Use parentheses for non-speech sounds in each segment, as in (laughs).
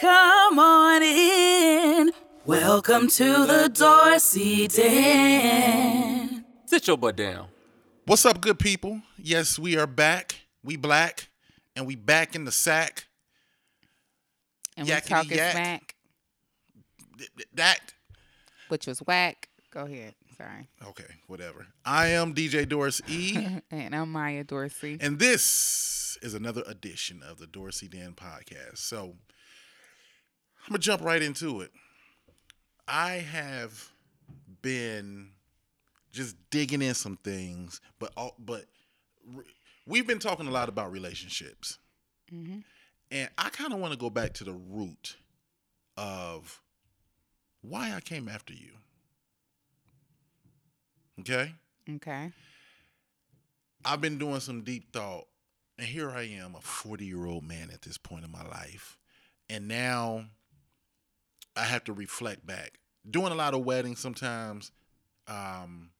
Come on in. Welcome to the Dorsey Den. Sit your butt down. What's up, good people? Yes, we are back. We black, and we back in the sack. And Yakety we talking yak. smack, Th- th- That which was whack. Go ahead. Sorry. okay, whatever. I am DJ Doris E, (laughs) And I'm Maya Dorsey. and this is another edition of the Dorsey Den podcast. So I'm gonna jump right into it. I have been just digging in some things, but all, but re- we've been talking a lot about relationships, mm-hmm. and I kind of want to go back to the root of why I came after you. Okay, Okay. I've been doing some deep thought, and here I am, a 40 year old man at this point in my life, and now I have to reflect back. Doing a lot of weddings sometimes, um,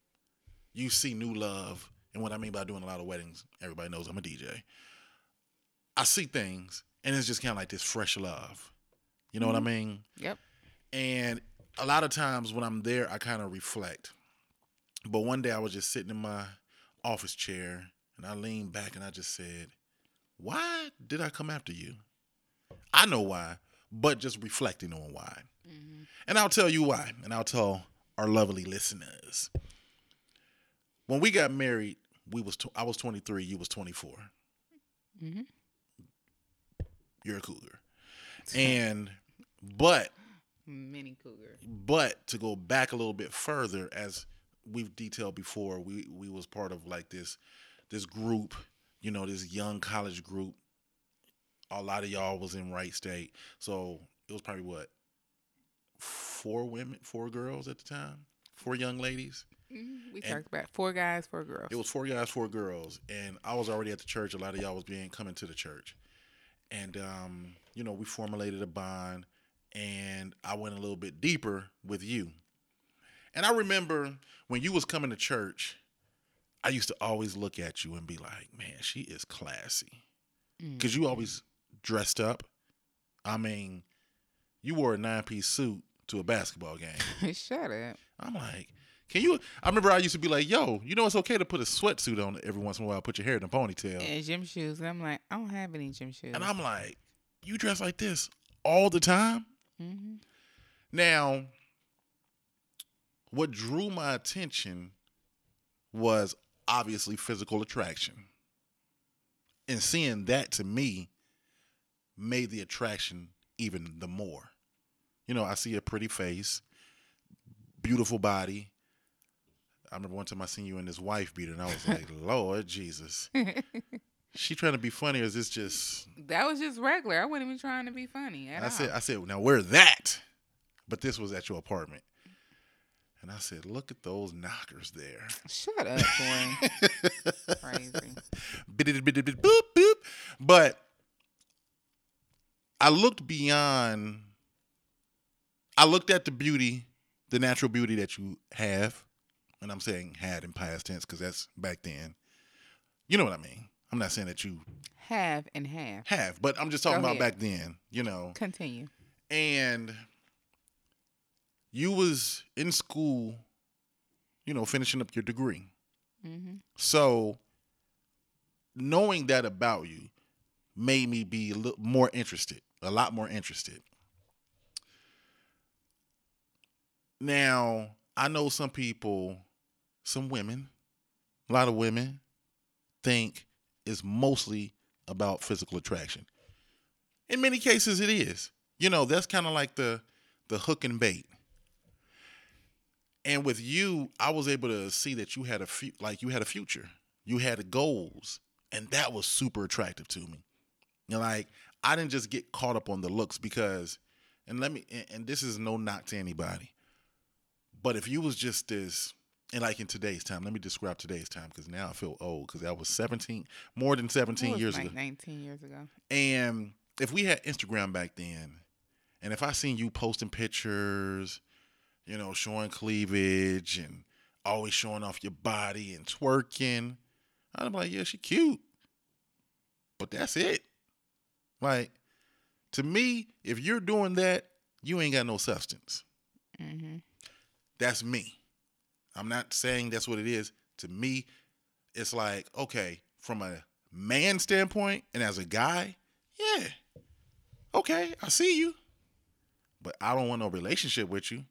you see new love, and what I mean by doing a lot of weddings, everybody knows I'm a DJ. I see things, and it's just kind of like this fresh love. You know what I mean? Yep. And a lot of times when I'm there, I kind of reflect. But one day I was just sitting in my office chair and I leaned back and I just said, Why did I come after you? I know why, but just reflecting on why. And I'll tell you why, and I'll tell our lovely listeners. When we got married, we was I was 23, you was 24. Mm-hmm. You're a cougar. And but Mini cougar. but to go back a little bit further as we've detailed before we we was part of like this this group you know this young college group a lot of y'all was in Wright State. So it was probably what four women four girls at the time? Four young ladies? We And- talked about four guys, four girls. it was four guys, four girls, and I was already at the church. A lot of y'all was being coming to the church, and um, you know we formulated a bond, and I went a little bit deeper with you. And I remember when you was coming to church, I used to always look at you and be like, "Man, she is classy," because you always dressed up. I mean, you wore a nine piece suit to a basketball game. (laughs) Shut up. I'm like, can you? I remember I used to be like, yo, you know it's okay to put a sweatsuit on every once in a while, put your hair in a ponytail. And gym shoes. And I'm like, I don't have any gym shoes. And I'm like, you dress like this all the time? hmm Now, what drew my attention was obviously physical attraction. And seeing that to me made the attraction even the more. You know, I see a pretty face, beautiful body. I remember one time I seen you in this wife beater, and I was like, (laughs) Lord Jesus. she trying to be funny, or is this just That was just regular. I wasn't even trying to be funny at I all. said, I said, now wear that. But this was at your apartment. And I said, look at those knockers there. Shut up, boy. (laughs) Crazy. Bid-it-bid-it-bid, boop, boop. But I looked beyond, I looked at the beauty, the natural beauty that you have. And I'm saying had in past tense because that's back then. You know what I mean? I'm not saying that you Have and have. have, but I'm just talking Go about ahead. back then, you know. Continue. and you was in school you know finishing up your degree hmm so knowing that about you made me be a little more interested a lot more interested. Now i know some people some women a lot of women think it's mostly about physical attraction. In many cases it is. You know that's kind of like the the hook and bait. And with you i was able to see that you had a fu- like you had a future. You had goals and that was super attractive to me. You know, like i didn't just get caught up on the looks because and let me and, and this is no knock to anybody but if you was just this and like in today's time let me describe today's time because now i feel old because that was 17 more than 17 It was years like ago 19 years ago. and if we had Instagram back then, and if I seen you posting pictures, you know, showing cleavage and always showing off your body and twerking, I'd be like, yeah, she cute. But that's it. Like, To me, if you're doing that, you ain't got no substance. Mm-hmm. That's me. I'm not saying that's what it is. To me, it's like, okay, from a man standpoint and as a guy, yeah, okay, I see you. But I don't want no relationship with you.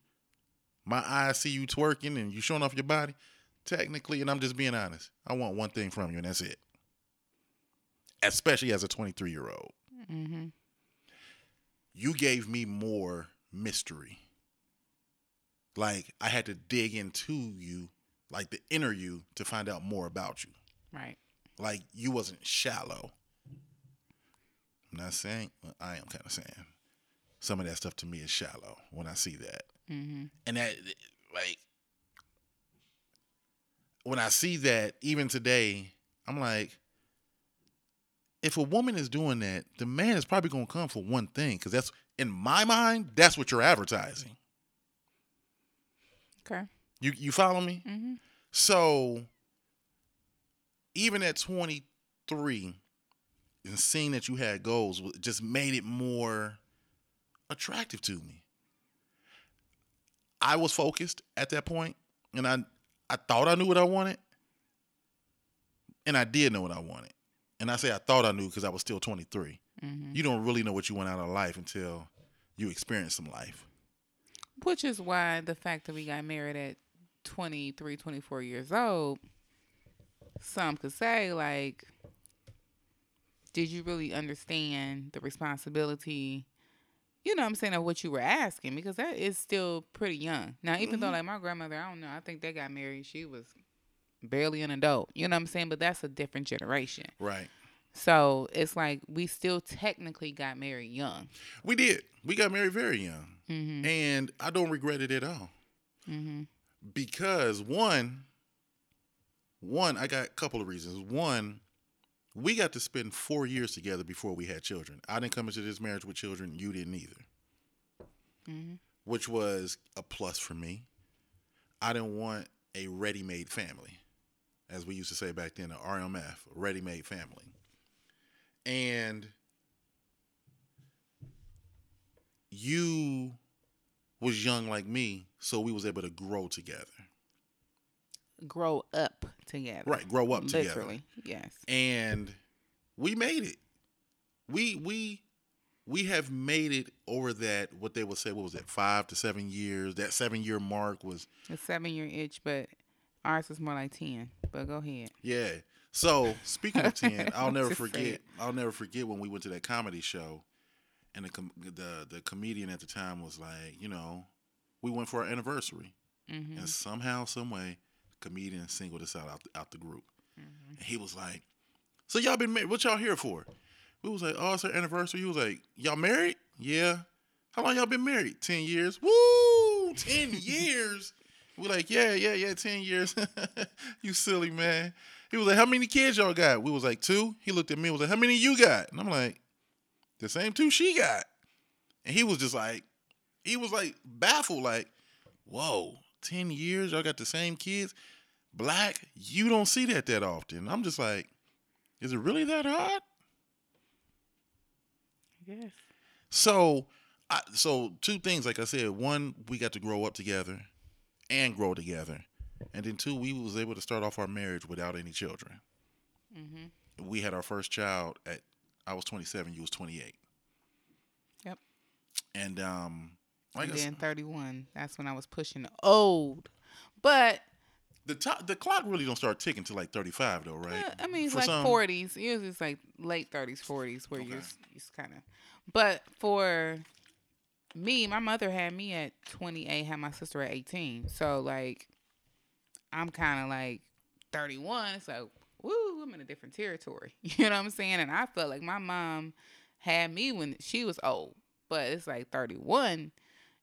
My eyes see you twerking and you showing off your body. Technically, and I'm just being honest, I want one thing from you, and that's it. Especially as a 23 year old. Mm-hmm. You gave me more mystery. Like I had to dig into you, like the inner you, to find out more about you. Right. Like you wasn't shallow. I'm not saying well, I am kind of saying some of that stuff to me is shallow when I see that. Mm-hmm. And that like when I see that even today, I'm like if a woman is doing that, the man is probably going to come for one thing cuz that's in my mind, that's what you're advertising. Okay. You you follow me? Mm-hmm. So even at 23 and seeing that you had goals just made it more attractive to me. I was focused at that point and I I thought I knew what I wanted. And I did know what I wanted. And I say I thought I knew because I was still 23. Mm-hmm. You don't really know what you want out of life until you experience some life. Which is why the fact that we got married at 23, 24 years old, some could say, like, did you really understand the responsibility, you know what I'm saying, of what you were asking? Because that is still pretty young. Now, even though, like, my grandmother, I don't know, I think they got married, she was barely an adult. You know what I'm saying? But that's a different generation. Right. So it's like we still technically got married young. We did. We got married very young. Mm-hmm. And I don't regret it at all. Mm-hmm. because one one i got a couple of reasons one we got to spend four years together before we had children i didn't come into this marriage with children you didn't either Mm-hmm. which was a plus for me i didn't want a ready-made family as we used to say back then a rmf ready-made family and you was young like me so we was able to grow together Grow up together. Right, grow up together. Literally. Yes. and we made it. We we we have made it over that what they would say what was that five to seven years. That seven year mark was A seven year itch, but ours is more like ten. But go ahead. yeah. So speaking of ten, (laughs) I'll never forget. I'll never forget when we went to that comedy show, and the com- the the comedian at the time was like, you know, we went for our anniversary, Mm-hmm. and somehow, some way, comedian singled us out out, out the group, Mm-hmm. and he was like, "So y'all been married? What y'all here for?" We was like, "Oh, it's our anniversary." He was like, "Y'all married? Yeah. How long y'all been married? Ten years. Woo, ten (laughs) years." We like, "Yeah, yeah, yeah, ten years." (laughs) you silly man. He was like, "How many kids y'all got?" We was like, two. He looked at me and was like, "How many you got?" And I'm like, "The same two she got." And he was just like, he was like baffled, like, "Whoa, ten years y'all got the same kids." Black, you don't see that that often. I'm just like, is it really that hard? Yes. So, I, so two things, like I said, one, we got to grow up together and grow together, and then two, we was able to start off our marriage without any children. Mm-hmm. We had our first child at I was 27, you was 28. Yep. And um, like and then thirty one. That's when I was pushing old. But the top, the clock really don't start ticking till like 35 though, right? uh, I mean, it's For like some- forties. Usually, it's like late thirties, forties, where Okay. you're you kind of. But for me, my mother had me at twenty eight, had my sister at eighteen. So like, I'm kind of like thirty one. So like, woo, I'm in a different territory. (laughs) You know what I'm saying? And I felt like my mom had me when she was old, but it's like thirty one.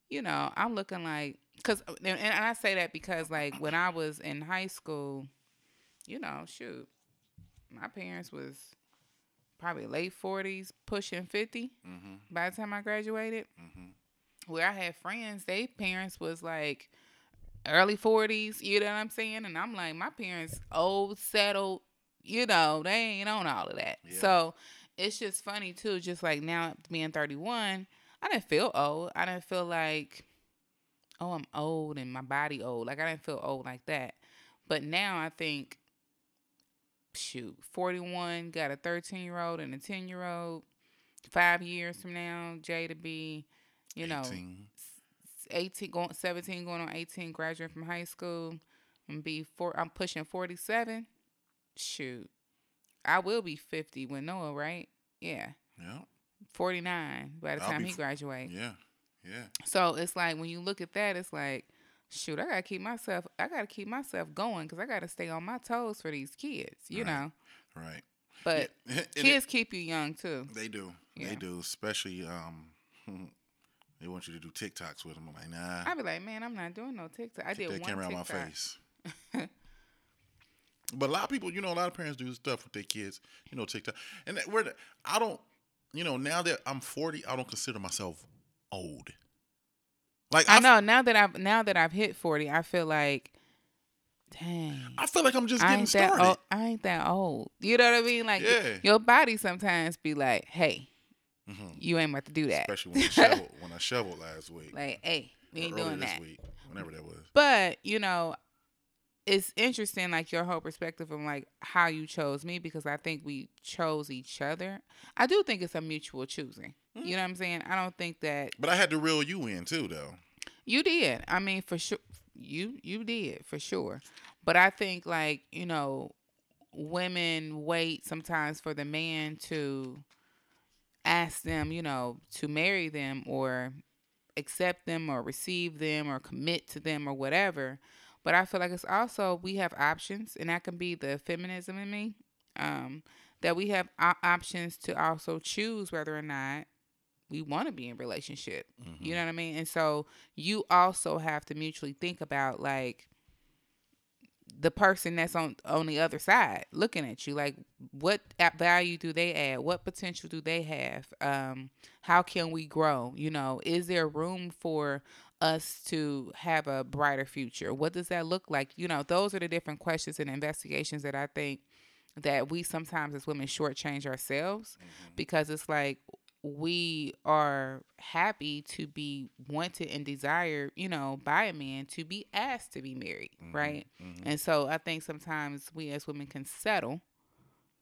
You know, I'm looking like because uh, and, and I say that because like when I was in high school, you know, shoot, my parents was probably late forties, pushing 50 Mhm. by the time I graduated. Mhm. Where I had friends, they parents was like early forties. You know what I'm saying? And I'm like, my parents old, settled. You know, they ain't on all of that. Yeah. So it's just funny too. Just like now being 31, I didn't feel old. I didn't feel like, oh, I'm old and my body old. Like I didn't feel old like that. But now I think, shoot, 41, got a 13 year old and a 10 year old. Five years from now, Jay to be, you know, 18. 18 going 17 going on 18 graduating from high school and be four I'm pushing 47 shoot I will be 50 when Noah right yeah Yeah. 49 by the I'll time he graduates Yeah. Yeah. so it's like when you look at that it's like shoot I got to keep myself I got to keep myself going cuz I got to stay on my toes for these kids you Right. know Right. but (laughs) it- kids keep you young too They do. Yeah. They do. Especially um, (laughs) they want you to do TikToks with them. I'm like, nah. I'd be like man I'm not doing no TikTok I Get did that one camera TikTok out my face. (laughs) but a lot of people, you know, a lot of parents do stuff with their kids. You know, TikTok, and that. The, I don't. You know, now that I'm 40, I don't consider myself old. Like I I, know now that I've now that I've hit 40 I feel like dang I feel like I'm just getting started. old. I ain't that old. You know what I mean? Like Yeah. your body sometimes be like, "Hey, Mhm. you ain't about to do that." Especially when I shoveled when I shoveled last week. (laughs) like, "Hey, we ain't doing this that." week, whenever that was. But you know, it's interesting, like your whole perspective on like how you chose me because I think we chose each other. I do think it's a mutual choosing. Mm-hmm. You know what I'm saying? I don't think that But I had to reel you in too, though. You did. I mean, for sure, you you did for sure. But I think like you know, women wait sometimes for the man to ask them, you know, to marry them or accept them or receive them or commit to them or whatever. But I feel like it's also we have options, and that can be the feminism in me. Um, that we have o- options to also choose whether or not we want to be in relationship. You know what I mean? And so you also have to mutually think about like the person that's on on the other side looking at you like what at value do they add? What potential do they have? Um how can we grow? You know is there room for us to have a brighter future? What does that look like? You know those are the different questions and investigations that i think that we sometimes as women shortchange ourselves because it's like we are happy to be wanted and desired, you know, by a man to be asked to be married, right? And so I think sometimes we as women can settle,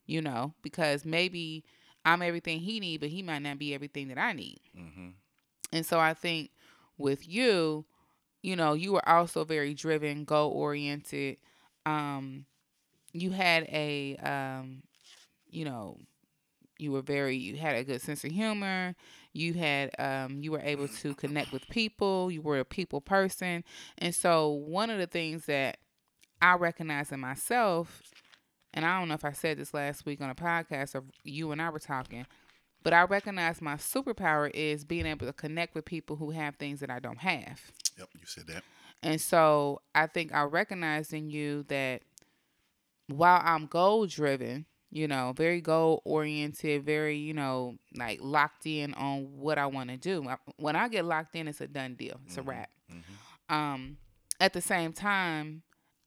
you know, because maybe I'm everything he need, but he might not be everything that I need. Mm-hmm. And so I think with you, you know, you were also very driven, goal oriented. Um, you had a, um, you know, you were very, you had a good sense of humor. You had, um, you were able to connect with people. You were a people person. And so one of the things that I recognize in myself, and I don't know if I said this last week on a podcast or you and I were talking, but I recognize my superpower is being able to connect with people who have things that I don't have. Yep, you said that. And so I think I recognize in you that while I'm goal driven, you know, very goal oriented, very, you know, like locked in on what I want to do. When I get locked in, it's a done deal. It's a wrap. Um, at the same time,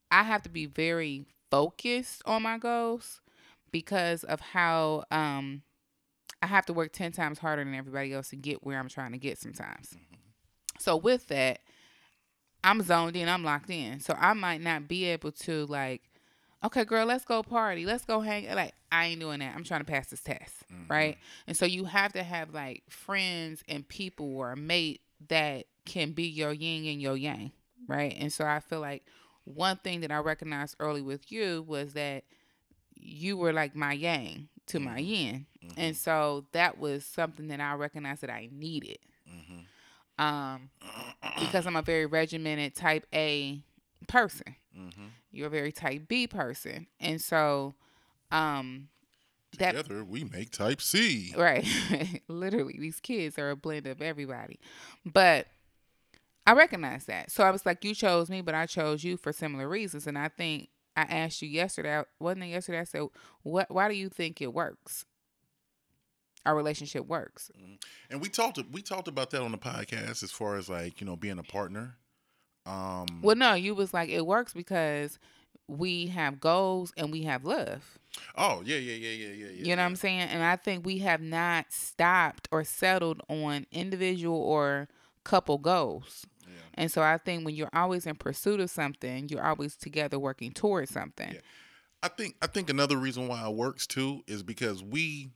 I have to be very focused on my goals because of how um I have to work 10 times harder than everybody else to get where I'm trying to get sometimes. So with that, I'm zoned in, I'm locked in. So I might not be able to like, okay, girl, let's go party, let's go hang. Like I ain't doing that. I'm trying to pass this test, mm-hmm. right? And so you have to have like friends and people or a mate that can be your yin and your yang, right? And so I feel like one thing that I recognized early with you was that you were like my yang to my mm-hmm. yin. Mm-hmm. And so that was something that I recognized that I needed. Um, because I'm a very regimented type A person. You're a very type B person. And so um that Together we make type C. Right. (laughs) Literally, these kids are a blend of everybody. But I recognize that. So I was like, you chose me, but I chose you for similar reasons. And I think I asked you yesterday, wasn't it yesterday? I said, what, why do you think it works? Our relationship works. And we talked we talked about that on the podcast as far as like, you know, being a partner. Um Well, no, you was like, it works because we have goals and we have love. Oh yeah, yeah, yeah, yeah, yeah, yeah. You know what I'm saying? And I think we have not stopped or settled on individual or couple goals. Yeah. And so I think when you're always in pursuit of something, you're always together working towards something. Yeah. I think I think another reason why it works too is because we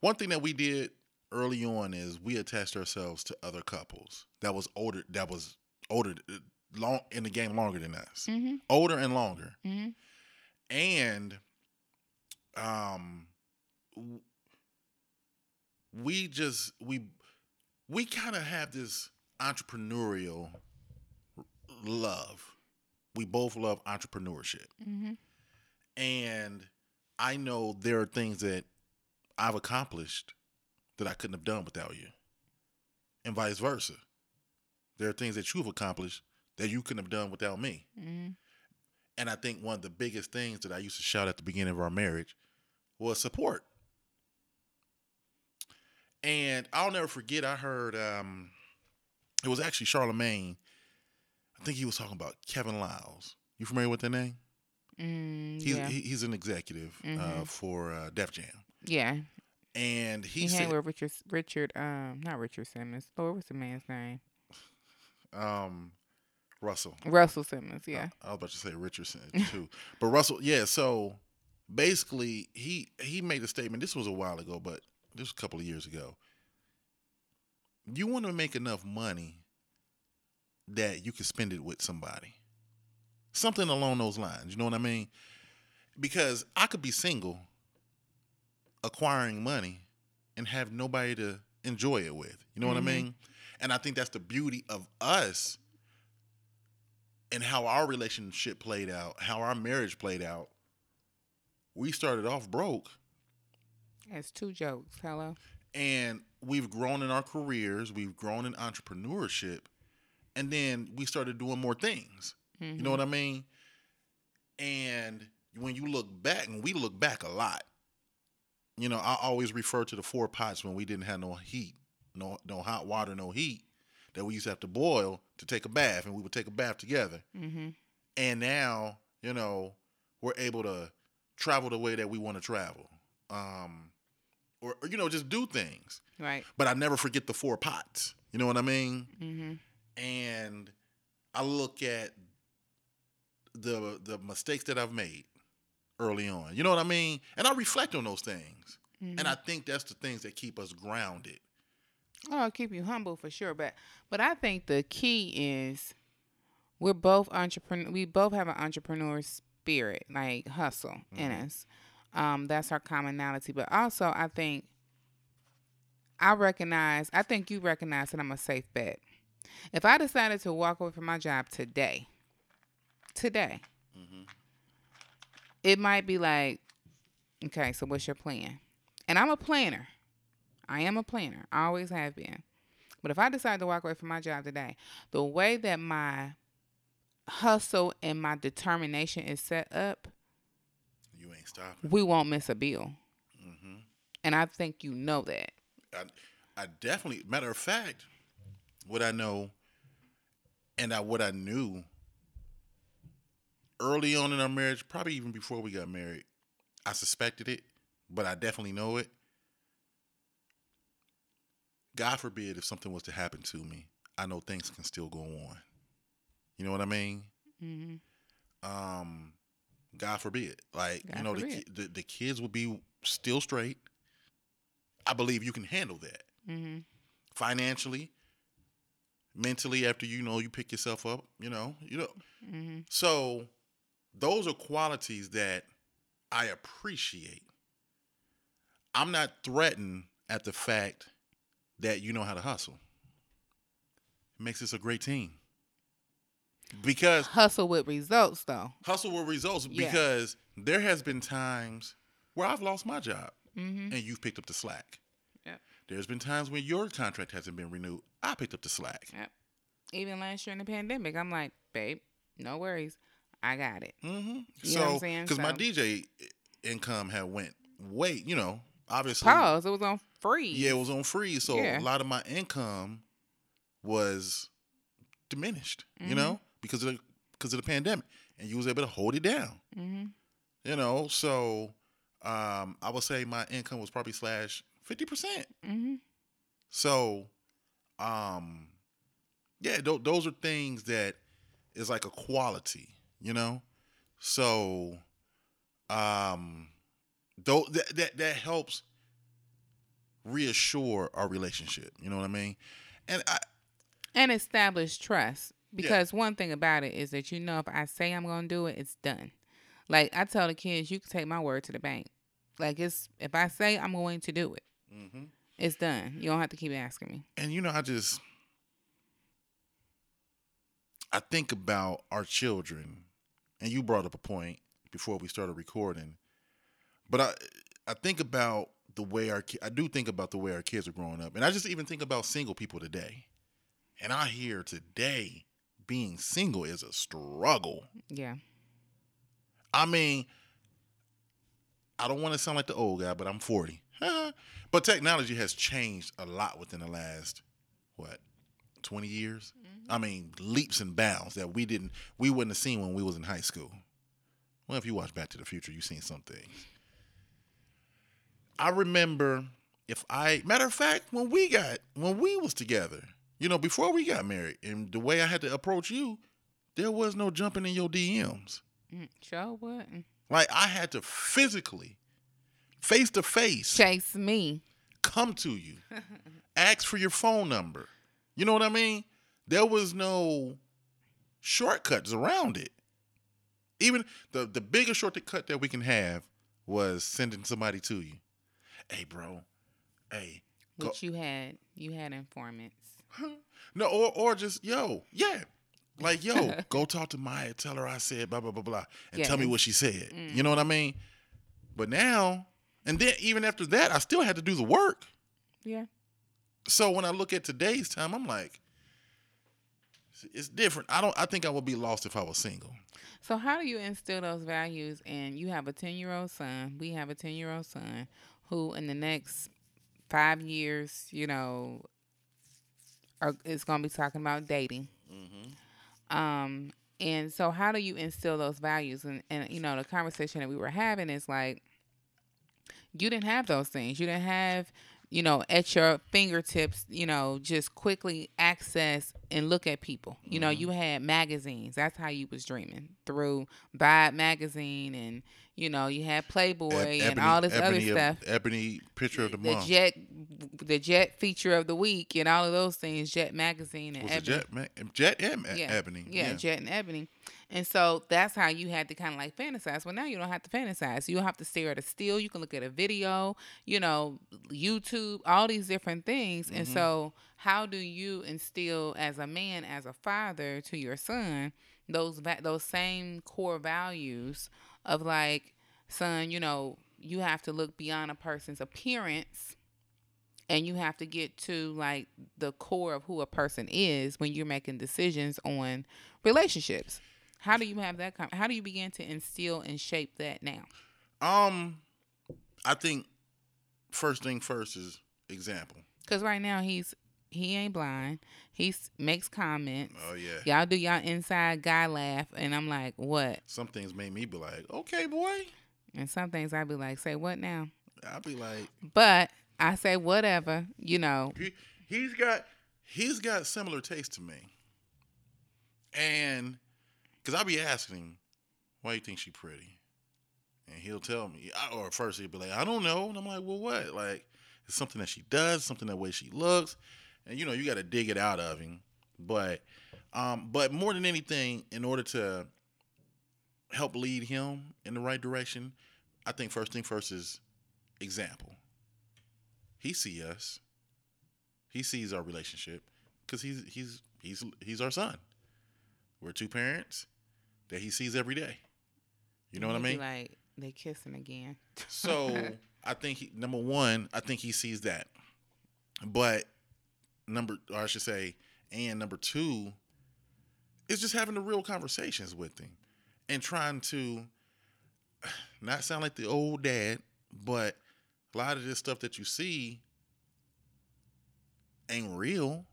one thing that we did early on is we attached ourselves to other couples that was older that was older uh, long in the game longer than us. Mm-hmm. Older and longer. Mm-hmm. And um we just we we kind of have this entrepreneurial love. We both love entrepreneurship. Mm-hmm. And I know there are things that I've accomplished that I couldn't have done without you. And vice versa. There are things that you've accomplished that you couldn't have done without me. Mm-hmm. And I think one of the biggest things that I used to shout at the beginning of our marriage was support. And I'll never forget, I heard um, it was actually Charlemagne. I think he was talking about Kevin Liles. You familiar with that name? Mm, He's yeah. he, he's an executive uh, Mhm. for uh, Def Jam, yeah. and he, He, said, with Richard Richard um not Richard Simmons. Lord, what's the man's name? Um, Russell. Russell Simmons, yeah. I was about to say Richardson (laughs) too, but Russell, yeah. So basically, he he made a statement. This was a while ago, but this was a couple of years ago. You want to make enough money that you can spend it with somebody, something along those lines. You know what I mean? Because I could be single, acquiring money, and have nobody to enjoy it with. You know what I Mhm. mean? And I think that's the beauty of us and how our relationship played out, how our marriage played out. We started off broke That's two jokes. Hello. and we've grown in our careers, we've grown in entrepreneurship, and then we started doing more things. Mm-hmm. You know what I mean? And when you look back, and we look back a lot, you know, I always refer to the four pots when we didn't have no heat, no no hot water, no heat, that we used to have to boil to take a bath, and we would take a bath together. Mm-hmm. And now, you know, we're able to travel the way that we want to travel. Um, or, or, you know, just do things. Right. But I never forget the four pots. You know what I mean? Mm-hmm. and I look at the the mistakes that I've made early on. You know what I mean? And I reflect on those things. And I think that's the things that keep us grounded. Oh, keep you humble for sure. But but I think the key is we're both entrepreneur. We both have an entrepreneur spirit, like hustle in us. Um, that's our commonality. But also, I think I recognize. I think you recognize that I'm a safe bet. If I decided to walk away from my job today, today, it might be like, okay, so what's your plan? And I'm a planner. I am a planner. I always have been. But if I decide to walk away from my job today, the way that my hustle and my determination is set up, You ain't stopping. we won't miss a bill. hmm And I think you know that. I, I definitely. Matter of fact, what I know, and I what I knew early on in our marriage, probably even before we got married, I suspected it, but I definitely know it. God forbid if something was to happen to me, I know things can still go on. You know what I mean? hmm Um, God forbid. Like you know, the, the the kids will be still straight. I believe you can handle that hmm financially, mentally. After you know you pick yourself up, you know, you know. hmm So those are qualities that I appreciate. I'm not threatened at the fact that you know how to hustle. It makes us a great team. Because Hustle with results, though. hustle with results Yeah. because there has been times where I've lost my job hmm and you've picked up the slack. Yep. There's been times when your contract hasn't been renewed. I picked up the slack. Yep. Even last year in the pandemic, I'm like, babe, no worries. I got it. Mm-hmm. You so, because my DJ income had went way, you know, obviously, Pause. It was on free. yeah, it was on free. So Yeah. a lot of my income was diminished, you Mhm. know, because of the because of the pandemic, and you was able to hold it down. hmm You know, so um, I would say my income was probably slash fifty percent. hmm So, um, yeah, th- those are things that is like a quality, you know. So, um, though that that that helps reassure our relationship. You know what I mean? And I, And establish trust. Because one thing about it is that you know if I say I'm gonna do it, it's done. Like I tell the kids, you can take my word to the bank. Like it's if I say I'm going to do it, Mhm. it's done. You don't have to keep asking me. and you know, I just I think about our children, and you brought up a point before we started recording, but I I think about the way our I do think about the way our kids are growing up, and I just even think about single people today, and I hear today being single is a struggle. Yeah. I mean, I don't want to sound like the old guy, but I'm 40. (laughs) but technology has changed a lot within the last what 20 years. Mm-hmm. I mean, leaps and bounds that we didn't we wouldn't have seen when we was in high school. Well, if you watch Back to the Future, you've seen some things. I remember if I matter of fact when we got when we was together, you know, before we got married, and the way I had to approach you, there was no jumping in your DMs. Mm, Sure wouldn't. Like I had to physically, face to face, Chase me. come to you, (laughs) ask for your phone number. You know what I mean? There was no shortcuts around it. Even the the biggest shortcut that we can have was sending somebody to you. Hey, bro. Hey. Go. Which you had you had informants. (laughs) No, or or just yo, yeah. Like, yo, (laughs) go talk to Maya, tell her I said blah blah blah blah, and tell me what she said. You mm. know what I mean? But now, and then even after that, I still had to do the work. Yeah. So when I look at today's time, I'm like, it's different. I don't. I think I would be lost if I was single. So how do you instill those values? And you have a ten year old son. We have a ten year old son who, in the next five years, you know, are, is going to be talking about dating. Um, and so how do you instill those values? And and you know, the conversation that we were having is like, you didn't have those things. You didn't have. You know, at your fingertips, you know, just quickly access and look at people. You know, mm-hmm. you had magazines. That's how you was dreaming through Vibe magazine, and you know, you had Playboy and all this other of- stuff Ebony picture of the, the month. jet the jet feature of the week and all of those things jet magazine and was ebony Jet? Jet and yeah. Ebony. yeah jet and ebony and so that's how you had to kind of like fantasize. Well now you don't have to fantasize. You don't have to stare at a still. You can look at a video you know youtube all these different things. And Mm-hmm. so how do you instill as a man as a father to your son those va- those same core values of like son you know you have to look beyond a person's appearance and you have to get to like the core of who a person is when you're making decisions on relationships how do you have that how do you begin to instill and shape that now Um, I think first thing first is example. because right now he's he ain't blind he makes comments Oh yeah. y'all do y'all inside guy laugh and i'm like what Some things made me be like, okay, boy. and some things i'd be like say what now I'll be like, but i say whatever you know he he's got he's got similar taste to me. And because I'll be asking him, why you think she pretty? And he'll tell me, or first he'll be like, I don't know. And I'm like, well, what? Like, it's something that she does, something that way she looks. And you know, you got to dig it out of him. But, um, but more than anything, in order to help lead him in the right direction, I think first thing first is example. He see us. He sees our relationship because he's he's he's he's our son. We're two parents that he sees every day. You know what I mean? like they kissing again So (laughs) I think he, number one, I think he sees that. But number, or I should say, and number two, is just having the real conversations with him and trying to (sighs) not sound like the old dad, but a lot of this stuff that you see ain't real.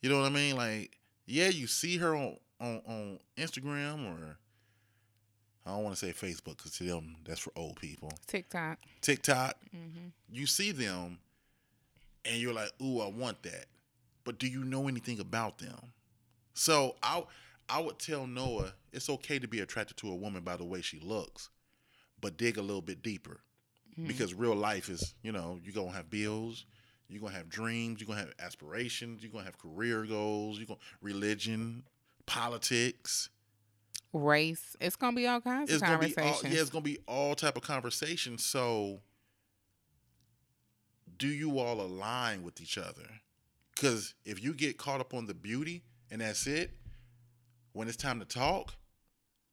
You know what I mean? Like, yeah, you see her on on, on Instagram or I don't want to say Facebook because to them that's for old people. TikTok. TikTok, mm-hmm. you see them, and you're like, "Ooh, I want that," but do you know anything about them? So I I would tell Noah it's okay to be attracted to a woman by the way she looks, but dig a little bit deeper mm-hmm. because real life is you know you're gonna have bills. You're gonna have dreams. You're gonna have aspirations. You're gonna have career goals. You're gonna religion, politics. Race. It's gonna be all kinds It's of gonna all, conversations. yeah, it's gonna be all type of conversations. So, do you all align with each other? Because if you get caught up on the beauty and that's it, when it's time to talk,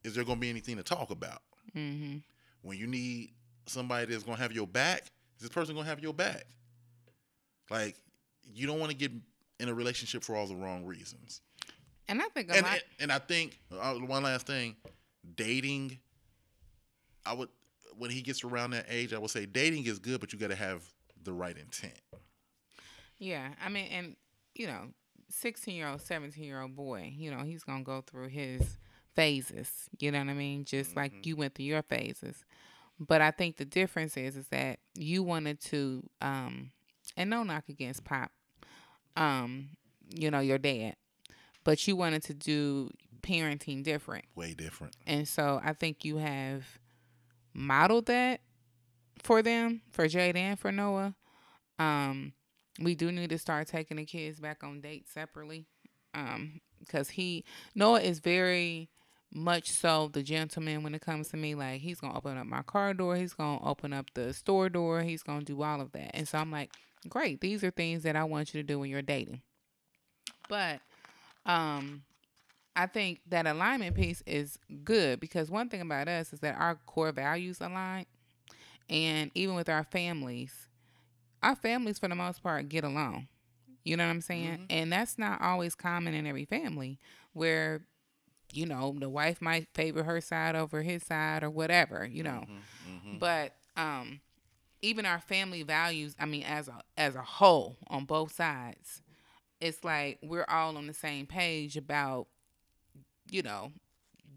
is there gonna be anything to talk about? mm-hmm. When you need somebody that's gonna have your back, is this person gonna have your back? Like, you don't want to get in a relationship for all the wrong reasons. And I think a and, lot. and and I think uh, one last thing, dating. I would when he gets around that age, I would say dating is good, but you got to have the right intent. Yeah, I mean, and you know, sixteen year old, seventeen year old boy, you know, he's gonna go through his phases. You know what I mean? Just like you went through your phases. But I think the difference is, is that you wanted to, um, and no knock against Pop, um, you know, your dad, but you wanted to do parenting different. Way different. And so I think you have modeled that for them, for Jade and for Noah. Um, we do need to start taking the kids back on dates separately. Um, because he Noah is very much so the gentleman when it comes to me. Like he's gonna open up my car door, he's gonna open up the store door, he's gonna do all of that. And so I'm like, great, these are things that I want you to do when you're dating. But um I think that alignment piece is good because one thing about us is that our core values align. And even with our families, our families for the most part get along. You know what I'm saying? And that's not always common in every family where, you know, the wife might favor her side over his side or whatever, you know. But um even our family values, I mean as a as a whole on both sides, it's like we're all on the same page about you know,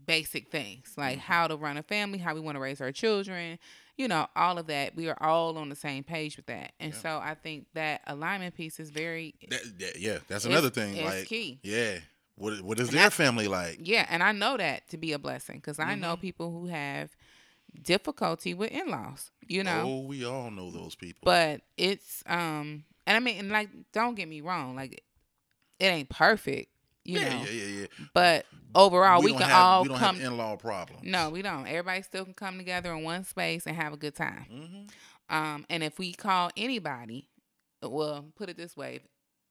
basic things like how to run a family, how we want to raise our children, you know, all of that. We are all on the same page with that. And so I think that alignment piece is very, That, that- yeah, that's another thing. it's like, key. yeah, what what is And their I- family like? yeah. And I know that to be a blessing because I Mm-hmm. know people who have difficulty with in laws, you know. Oh, we all know those people. But it's, um, and I mean, and like, don't get me wrong, like, it ain't perfect, you yeah, know. yeah, yeah, yeah. But overall, we, don't can have, all we don't come. have in-law problems. No, we don't. Everybody still can come together in one space and have a good time. Mm-hmm. Um, and if we call anybody, well, put it this way: if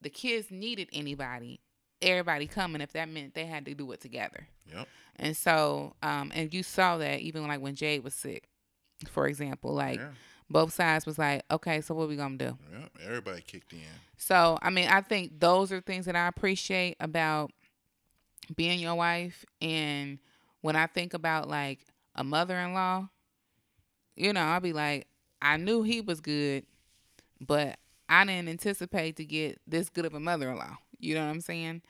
the kids needed anybody, everybody coming. If that meant they had to do it together, Yep. and so, um, and you saw that even like when Jade was sick, for example, like Yeah. Both sides was like, okay, so what we gonna do? Yep. Everybody kicked in. So, I mean, I think those are things that I appreciate about being your wife. And when I think about like a mother in law, you know, I'll be like, I knew he was good, but I didn't anticipate to get this good of a mother in law. You know what I'm saying?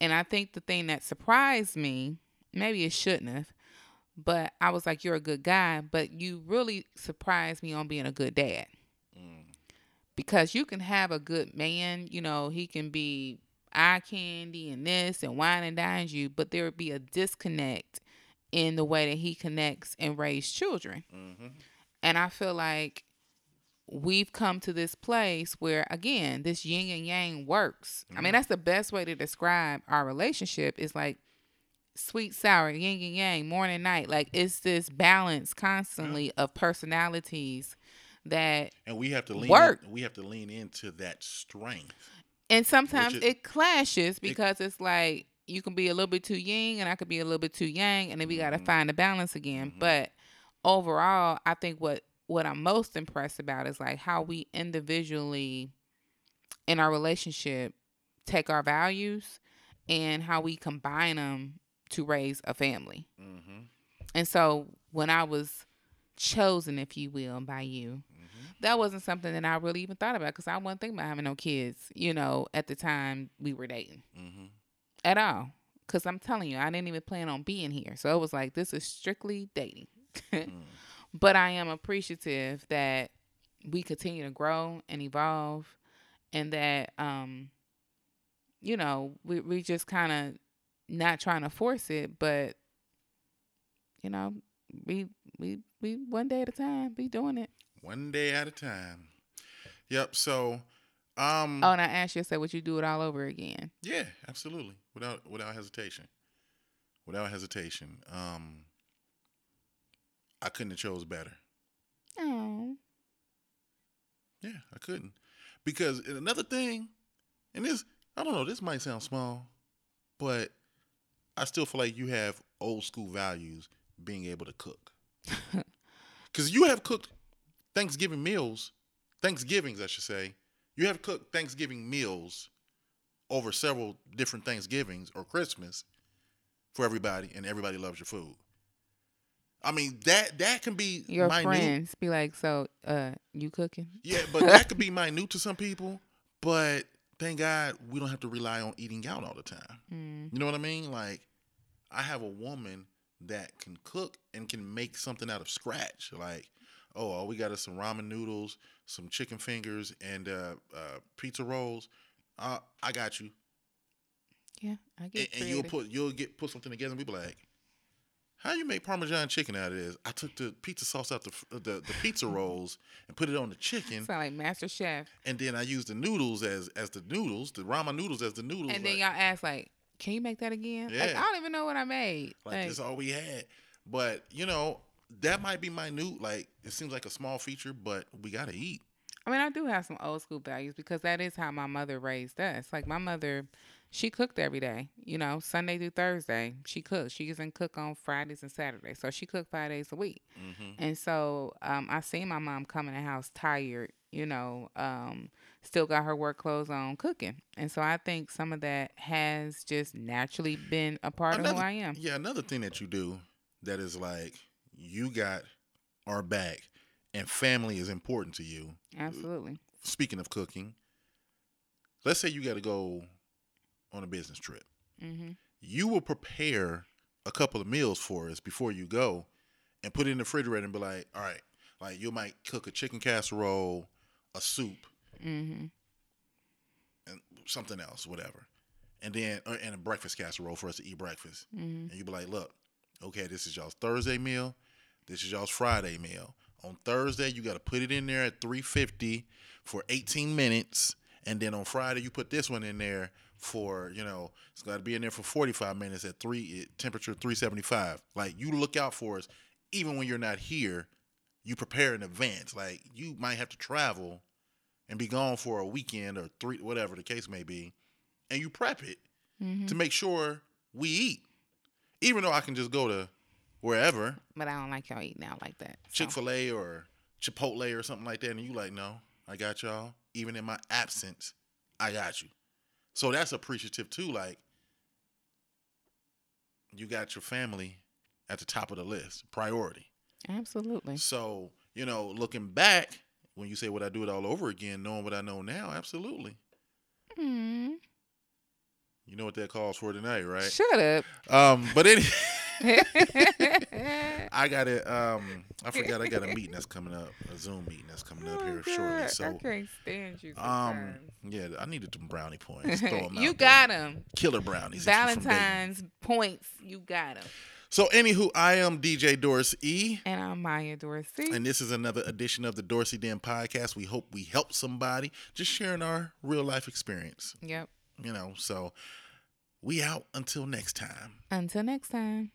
And I think the thing that surprised me, maybe it shouldn't have, but I was like, you're a good guy, but you really surprised me on being a good dad mm. because you can have a good man, you know, he can be eye candy and this and wine and dines you, but there would be a disconnect in the way that he connects and raise children. Mm-hmm. And I feel like we've come to this place where again, this yin and yang works. I mean, mm. that's the best way to describe our relationship is like sweet sour, yin and yang, morning and night. Like it's this balance constantly of personalities that And we have to lean. Work. In, we have to lean into that strength. and sometimes is- it clashes because it's like you can be a little bit too yin and I could be a little bit too yang and then we got to Mm-hmm. find a balance again. But overall, I think what what I'm most impressed about is like how we individually in our relationship take our values and how we combine them to raise a family. Mm-hmm. And so when I was chosen, if you will, by you, that wasn't something that I really even thought about because I wasn't thinking about having no kids, you know, at the time we were dating Mm-hmm. at all. Cause I'm telling you, I didn't even plan on being here. So it was like this is strictly dating. (laughs) But I am appreciative that we continue to grow and evolve and that um you know, we we just kind of not trying to force it, but you know, we we we one day at a time be doing it. One day at a time. Yep. So, um, Oh, and I asked you, I said, would you do it all over again? yeah, absolutely, without without hesitation, without hesitation. Um, I couldn't have chose better. Oh, Yeah, I couldn't. Because another thing, and this, I don't know, this might sound small, but I still feel like you have old school values being able to cook. (laughs) Because you have cooked Thanksgiving meals, Thanksgivings, I should say. You have cooked Thanksgiving meals over several different Thanksgivings or Christmas for everybody, and everybody loves your food. I mean that that can be your minute. friends be like, so, uh, you cooking? Yeah, but that could be (laughs) minute to some people. But thank God we don't have to rely on eating out all the time. Mm. You know what I mean? Like, I have a woman that can cook and can make something out of scratch. Like, oh, all we got is some ramen noodles, some chicken fingers, and uh, uh, pizza rolls. Uh, I got you. Yeah, I And, get and you'll put you'll get put something together and be like, how you make Parmesan chicken out of this? I took the pizza sauce out the the, the pizza (laughs) rolls and put it on the chicken. Sound like Master Chef. and then I used the noodles as as the noodles, the ramen noodles as the noodles. And then like, y'all ask like, can you make that again? Like, Yeah. I don't even know what I made. like Like, that's all we had. But you know, that might be minute. Like it seems like a small feature, but we gotta eat. I mean, I do have some old school values because that is how my mother raised us. Like my mother, she cooked every day. You know, Sunday through Thursday, she cooked. She doesn't cook on Fridays and Saturdays, so she cooked five days a week. And so um, I seen my mom come in the house tired. You know, um, still got her work clothes on, cooking. And so I think some of that has just naturally been a part of who I am. Yeah, another thing that you do that is like you got our back, and family is important to you. Absolutely. Speaking of cooking, let's say you got to go on a business trip. hmm you will prepare a couple of meals for us before you go and put it in the refrigerator and be like, all right, like you might cook a chicken casserole, a soup, hmm and something else, whatever. And then, or, and a breakfast casserole for us to eat breakfast. hmm And you'd be like, look, okay, this is y'all's Thursday meal. This is y'all's Friday meal. On Thursday, you got to put it in there at 350 for 18 minutes. And then on Friday, you put this one in there for, you know, it's got to be in there for 45 minutes at three temperature 375. Like you look out for us, even when you're not here, you prepare in advance. Like you might have to travel and be gone for a weekend or three, whatever the case may be, and you prep it hmm to make sure we eat. Even though I can just go to wherever, But I don't like y'all eating out like that. so. Chick fil A or Chipotle or something like that, and you like, no, I got y'all. Even in my absence, I got you. So that's appreciative too. Like, you got your family at the top of the list, priority. Absolutely. So, you know, looking back, when you say, would I do it all over again, knowing what I know now? Absolutely. Mm. You know what that calls for tonight, right? Shut up. Um, but any. (laughs) I got it. Um, I forgot I got a meeting that's coming up, a Zoom meeting that's coming up Oh, here shortly. So I can't stand you. um, yeah, I needed some brownie points. Throw (laughs) 'em you got them. killer brownies. if you from Dayton. Valentine's points. You got them. So, anywho, I am DJ Doris E. And I'm Maya Dorsey. And this is another edition of the Dorsey Den podcast. We hope we help somebody, just sharing our real life experience. yep. You know, so we out until next time. Until next time.